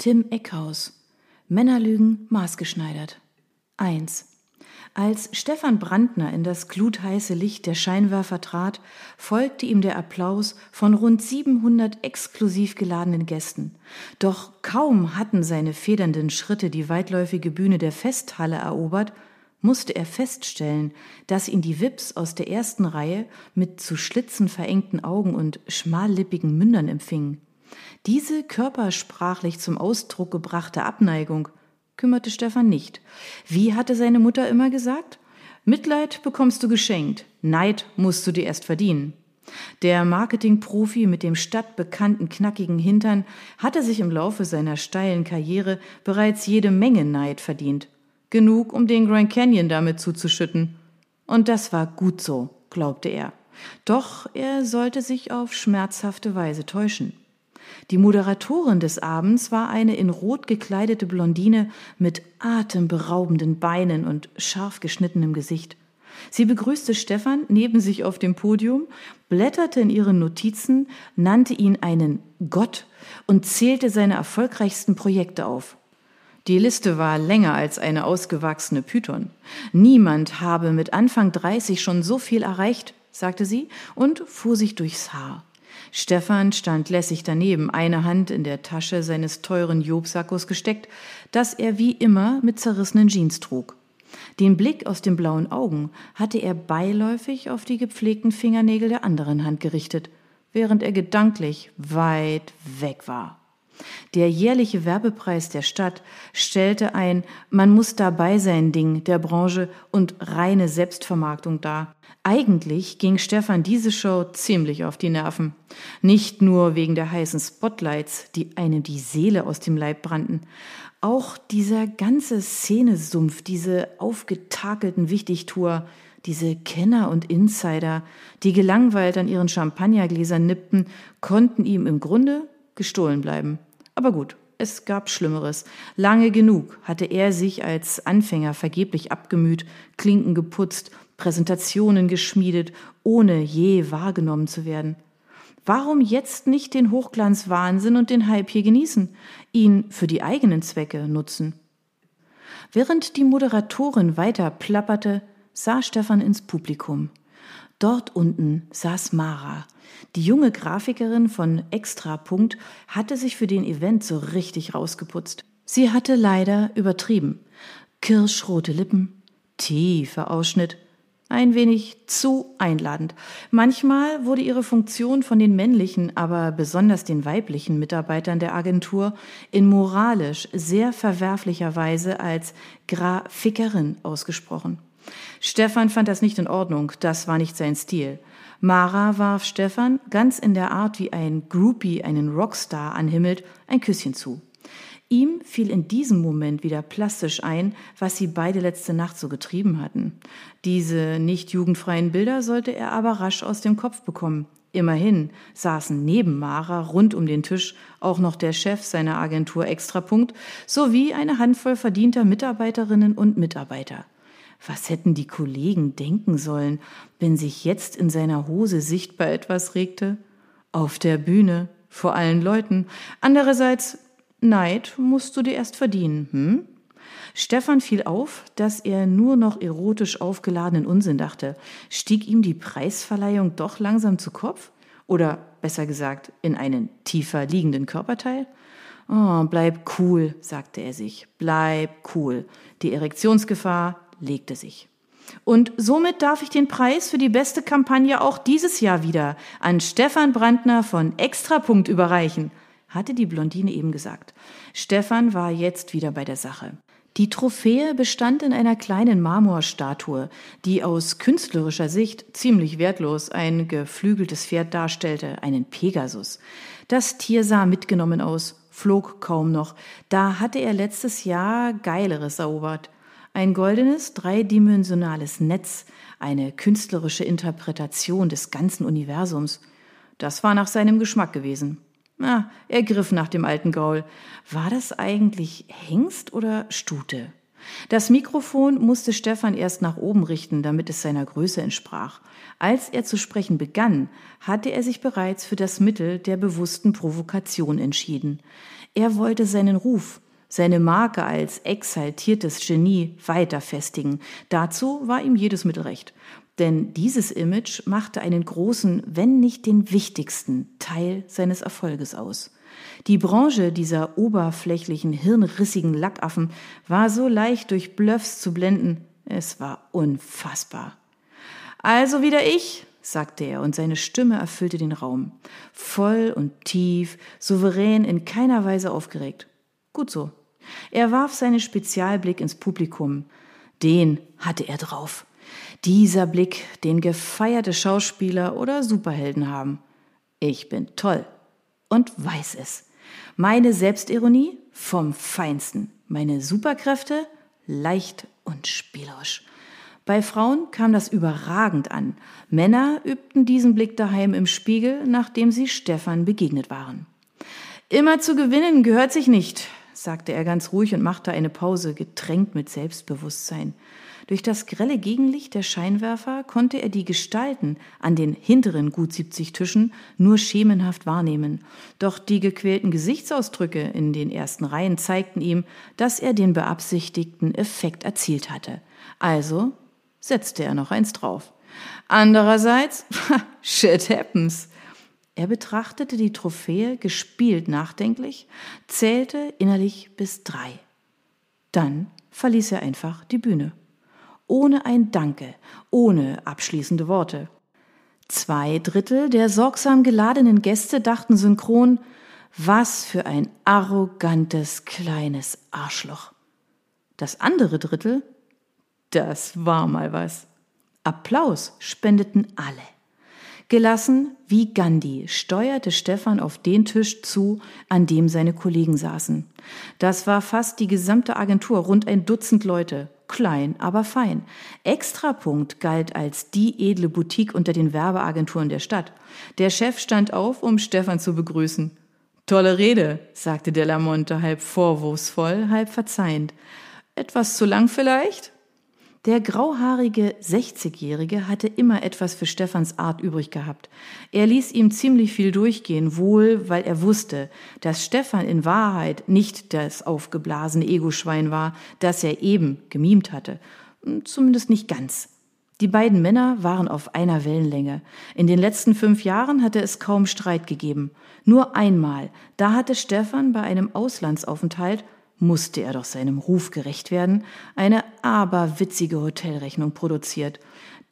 Tim Eckhaus. Männerlügen maßgeschneidert. 1. Als Stefan Brandner in das glutheiße Licht der Scheinwerfer trat, folgte ihm der Applaus von rund 700 exklusiv geladenen Gästen. Doch kaum hatten seine federnden Schritte die weitläufige Bühne der Festhalle erobert, musste er feststellen, dass ihn die Wips aus der ersten Reihe mit zu Schlitzen verengten Augen und schmallippigen Mündern empfingen. Diese körpersprachlich zum Ausdruck gebrachte Abneigung kümmerte Stefan nicht. Wie hatte seine Mutter immer gesagt? Mitleid bekommst du geschenkt, Neid musst du dir erst verdienen. Der Marketingprofi mit dem stadtbekannten knackigen Hintern hatte sich im Laufe seiner steilen Karriere bereits jede Menge Neid verdient. Genug, um den Grand Canyon damit zuzuschütten. Und das war gut so, glaubte er. Doch er sollte sich auf schmerzhafte Weise täuschen. Die Moderatorin des Abends war eine in Rot gekleidete Blondine mit atemberaubenden Beinen und scharf geschnittenem Gesicht. Sie begrüßte Stefan neben sich auf dem Podium, blätterte in ihren Notizen, nannte ihn einen Gott und zählte seine erfolgreichsten Projekte auf. Die Liste war länger als eine ausgewachsene Python. Niemand habe mit Anfang 30 schon so viel erreicht, sagte sie und fuhr sich durchs Haar. Stefan stand lässig daneben, eine Hand in der Tasche seines teuren Jobsackos gesteckt, das er wie immer mit zerrissenen Jeans trug. Den Blick aus den blauen Augen hatte er beiläufig auf die gepflegten Fingernägel der anderen Hand gerichtet, während er gedanklich weit weg war. Der jährliche Werbepreis der Stadt stellte ein Man muss dabei sein Ding der Branche und reine Selbstvermarktung dar. Eigentlich ging Stefan diese Show ziemlich auf die Nerven. Nicht nur wegen der heißen Spotlights, die einem die Seele aus dem Leib brannten. Auch dieser ganze Szenesumpf, diese aufgetakelten Wichtigtour, diese Kenner und Insider, die gelangweilt an ihren Champagnergläsern nippten, konnten ihm im Grunde gestohlen bleiben. Aber gut, es gab Schlimmeres. Lange genug hatte er sich als Anfänger vergeblich abgemüht, Klinken geputzt, Präsentationen geschmiedet, ohne je wahrgenommen zu werden. Warum jetzt nicht den Hochglanzwahnsinn und den Hype hier genießen, ihn für die eigenen Zwecke nutzen? Während die Moderatorin weiter plapperte, sah Stefan ins Publikum. Dort unten saß Mara. Die junge Grafikerin von Extrapunkt hatte sich für den Event so richtig rausgeputzt. Sie hatte leider übertrieben. Kirschrote Lippen, tiefer Ausschnitt, ein wenig zu einladend. Manchmal wurde ihre Funktion von den männlichen, aber besonders den weiblichen Mitarbeitern der Agentur in moralisch sehr verwerflicher Weise als Grafikerin ausgesprochen. Stefan fand das nicht in Ordnung, das war nicht sein Stil. Mara warf Stefan, ganz in der Art wie ein Groupie einen Rockstar anhimmelt, ein Küsschen zu. Ihm fiel in diesem Moment wieder plastisch ein, was sie beide letzte Nacht so getrieben hatten. Diese nicht jugendfreien Bilder sollte er aber rasch aus dem Kopf bekommen. Immerhin saßen neben Mara rund um den Tisch auch noch der Chef seiner Agentur Extrapunkt sowie eine Handvoll verdienter Mitarbeiterinnen und Mitarbeiter. Was hätten die Kollegen denken sollen, wenn sich jetzt in seiner Hose sichtbar etwas regte? Auf der Bühne, vor allen Leuten. Andererseits, Neid musst du dir erst verdienen, hm? Stefan fiel auf, dass er nur noch erotisch aufgeladenen Unsinn dachte. Stieg ihm die Preisverleihung doch langsam zu Kopf? Oder besser gesagt, in einen tiefer liegenden Körperteil? Oh, bleib cool, sagte er sich. Bleib cool. Die Erektionsgefahr legte sich. Und somit darf ich den Preis für die beste Kampagne auch dieses Jahr wieder an Stefan Brandner von Extrapunkt überreichen, hatte die Blondine eben gesagt. Stefan war jetzt wieder bei der Sache. Die Trophäe bestand in einer kleinen Marmorstatue, die aus künstlerischer Sicht ziemlich wertlos ein geflügeltes Pferd darstellte, einen Pegasus. Das Tier sah mitgenommen aus, flog kaum noch. Da hatte er letztes Jahr Geileres erobert. Ein goldenes, dreidimensionales Netz, eine künstlerische Interpretation des ganzen Universums. Das war nach seinem Geschmack gewesen. Na, er griff nach dem alten Gaul. War das eigentlich Hengst oder Stute? Das Mikrofon musste Stefan erst nach oben richten, damit es seiner Größe entsprach. Als er zu sprechen begann, hatte er sich bereits für das Mittel der bewussten Provokation entschieden. Er wollte seinen Ruf, seine Marke als exaltiertes Genie weiter festigen. Dazu war ihm jedes Mittel recht. Denn dieses Image machte einen großen, wenn nicht den wichtigsten Teil seines Erfolges aus. Die Branche dieser oberflächlichen, hirnrissigen Lackaffen war so leicht durch Bluffs zu blenden, es war unfassbar. Also wieder ich, sagte er, und seine Stimme erfüllte den Raum. Voll und tief, souverän, in keiner Weise aufgeregt. Gut so. Er warf seinen Spezialblick ins Publikum. Den hatte er drauf. Dieser Blick, den gefeierte Schauspieler oder Superhelden haben. Ich bin toll und weiß es. Meine Selbstironie vom Feinsten. Meine Superkräfte leicht und spielerisch. Bei Frauen kam das überragend an. Männer übten diesen Blick daheim im Spiegel, nachdem sie Stefan begegnet waren. Immer zu gewinnen gehört sich nicht, sagte er ganz ruhig und machte eine Pause, getränkt mit Selbstbewusstsein. Durch das grelle Gegenlicht der Scheinwerfer konnte er die Gestalten an den hinteren gut 70 Tischen nur schemenhaft wahrnehmen. Doch die gequälten Gesichtsausdrücke in den ersten Reihen zeigten ihm, dass er den beabsichtigten Effekt erzielt hatte. Also setzte er noch eins drauf. Andererseits, shit happens. Er betrachtete die Trophäe gespielt nachdenklich, zählte innerlich bis drei. Dann verließ er einfach die Bühne ohne ein Danke, ohne abschließende Worte. Zwei Drittel der sorgsam geladenen Gäste dachten synchron, was für ein arrogantes kleines Arschloch. Das andere Drittel, das war mal was. Applaus spendeten alle. Gelassen wie Gandhi steuerte Stefan auf den Tisch zu, an dem seine Kollegen saßen. Das war fast die gesamte Agentur, rund ein Dutzend Leute, klein, aber fein. Extrapunkt galt als die edle Boutique unter den Werbeagenturen der Stadt. Der Chef stand auf, um Stefan zu begrüßen. Tolle Rede, sagte Delamonte halb vorwurfsvoll, halb verzeihend. Etwas zu lang vielleicht? Der grauhaarige 60-Jährige hatte immer etwas für Stefans Art übrig gehabt. Er ließ ihm ziemlich viel durchgehen, wohl weil er wusste, dass Stefan in Wahrheit nicht das aufgeblasene Egoschwein war, das er eben gemimt hatte. Zumindest nicht ganz. Die beiden Männer waren auf einer Wellenlänge. In den letzten fünf Jahren hatte es kaum Streit gegeben. Nur einmal, da hatte Stefan bei einem Auslandsaufenthalt musste er doch seinem Ruf gerecht werden, eine aberwitzige Hotelrechnung produziert,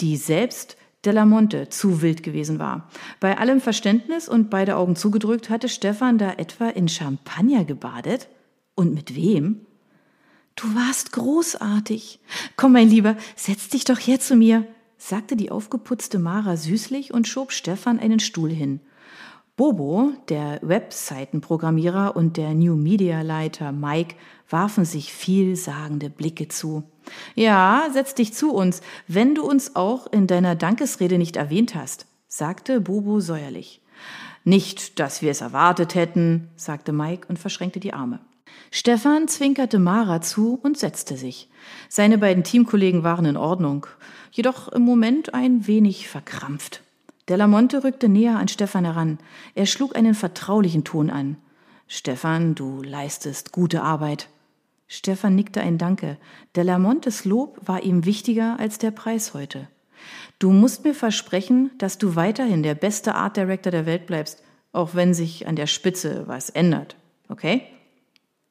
die selbst Delamonte zu wild gewesen war. Bei allem Verständnis und beide Augen zugedrückt hatte Stefan da etwa in Champagner gebadet? Und mit wem? Du warst großartig. Komm, mein Lieber, setz dich doch her zu mir, sagte die aufgeputzte Mara süßlich und schob Stefan einen Stuhl hin. Bobo, der Webseitenprogrammierer und der New Media Leiter Mike warfen sich vielsagende Blicke zu. Ja, setz dich zu uns, wenn du uns auch in deiner Dankesrede nicht erwähnt hast, sagte Bobo säuerlich. Nicht, dass wir es erwartet hätten, sagte Mike und verschränkte die Arme. Stefan zwinkerte Mara zu und setzte sich. Seine beiden Teamkollegen waren in Ordnung, jedoch im Moment ein wenig verkrampft. Delamonte rückte näher an Stefan heran. Er schlug einen vertraulichen Ton an. Stefan, du leistest gute Arbeit. Stefan nickte ein Danke. Delamontes Lob war ihm wichtiger als der Preis heute. Du musst mir versprechen, dass du weiterhin der beste Art Director der Welt bleibst, auch wenn sich an der Spitze was ändert. Okay?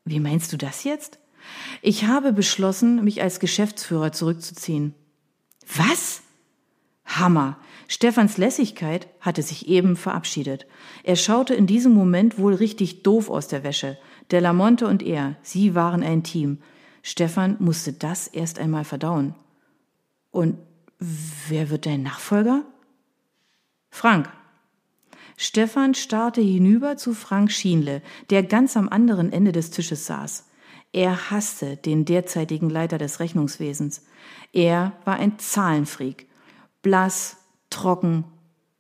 Wie meinst du das jetzt? Ich habe beschlossen, mich als Geschäftsführer zurückzuziehen. Was? Hammer. Stefans Lässigkeit hatte sich eben verabschiedet. Er schaute in diesem Moment wohl richtig doof aus der Wäsche. Der Lamonte und er, sie waren ein Team. Stefan musste das erst einmal verdauen. Und wer wird dein Nachfolger? Frank. Stefan starrte hinüber zu Frank Schienle, der ganz am anderen Ende des Tisches saß. Er hasste den derzeitigen Leiter des Rechnungswesens. Er war ein Zahlenfreak. Blass, trocken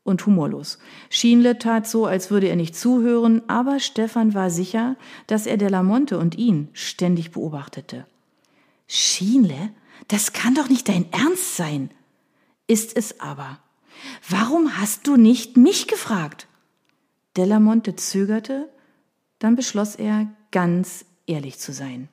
und humorlos. Schienle tat so, als würde er nicht zuhören, aber Stefan war sicher, dass er Delamonte und ihn ständig beobachtete. Schienle? Das kann doch nicht dein Ernst sein. Ist es aber. Warum hast du nicht mich gefragt? Delamonte zögerte, dann beschloss er, ganz ehrlich zu sein.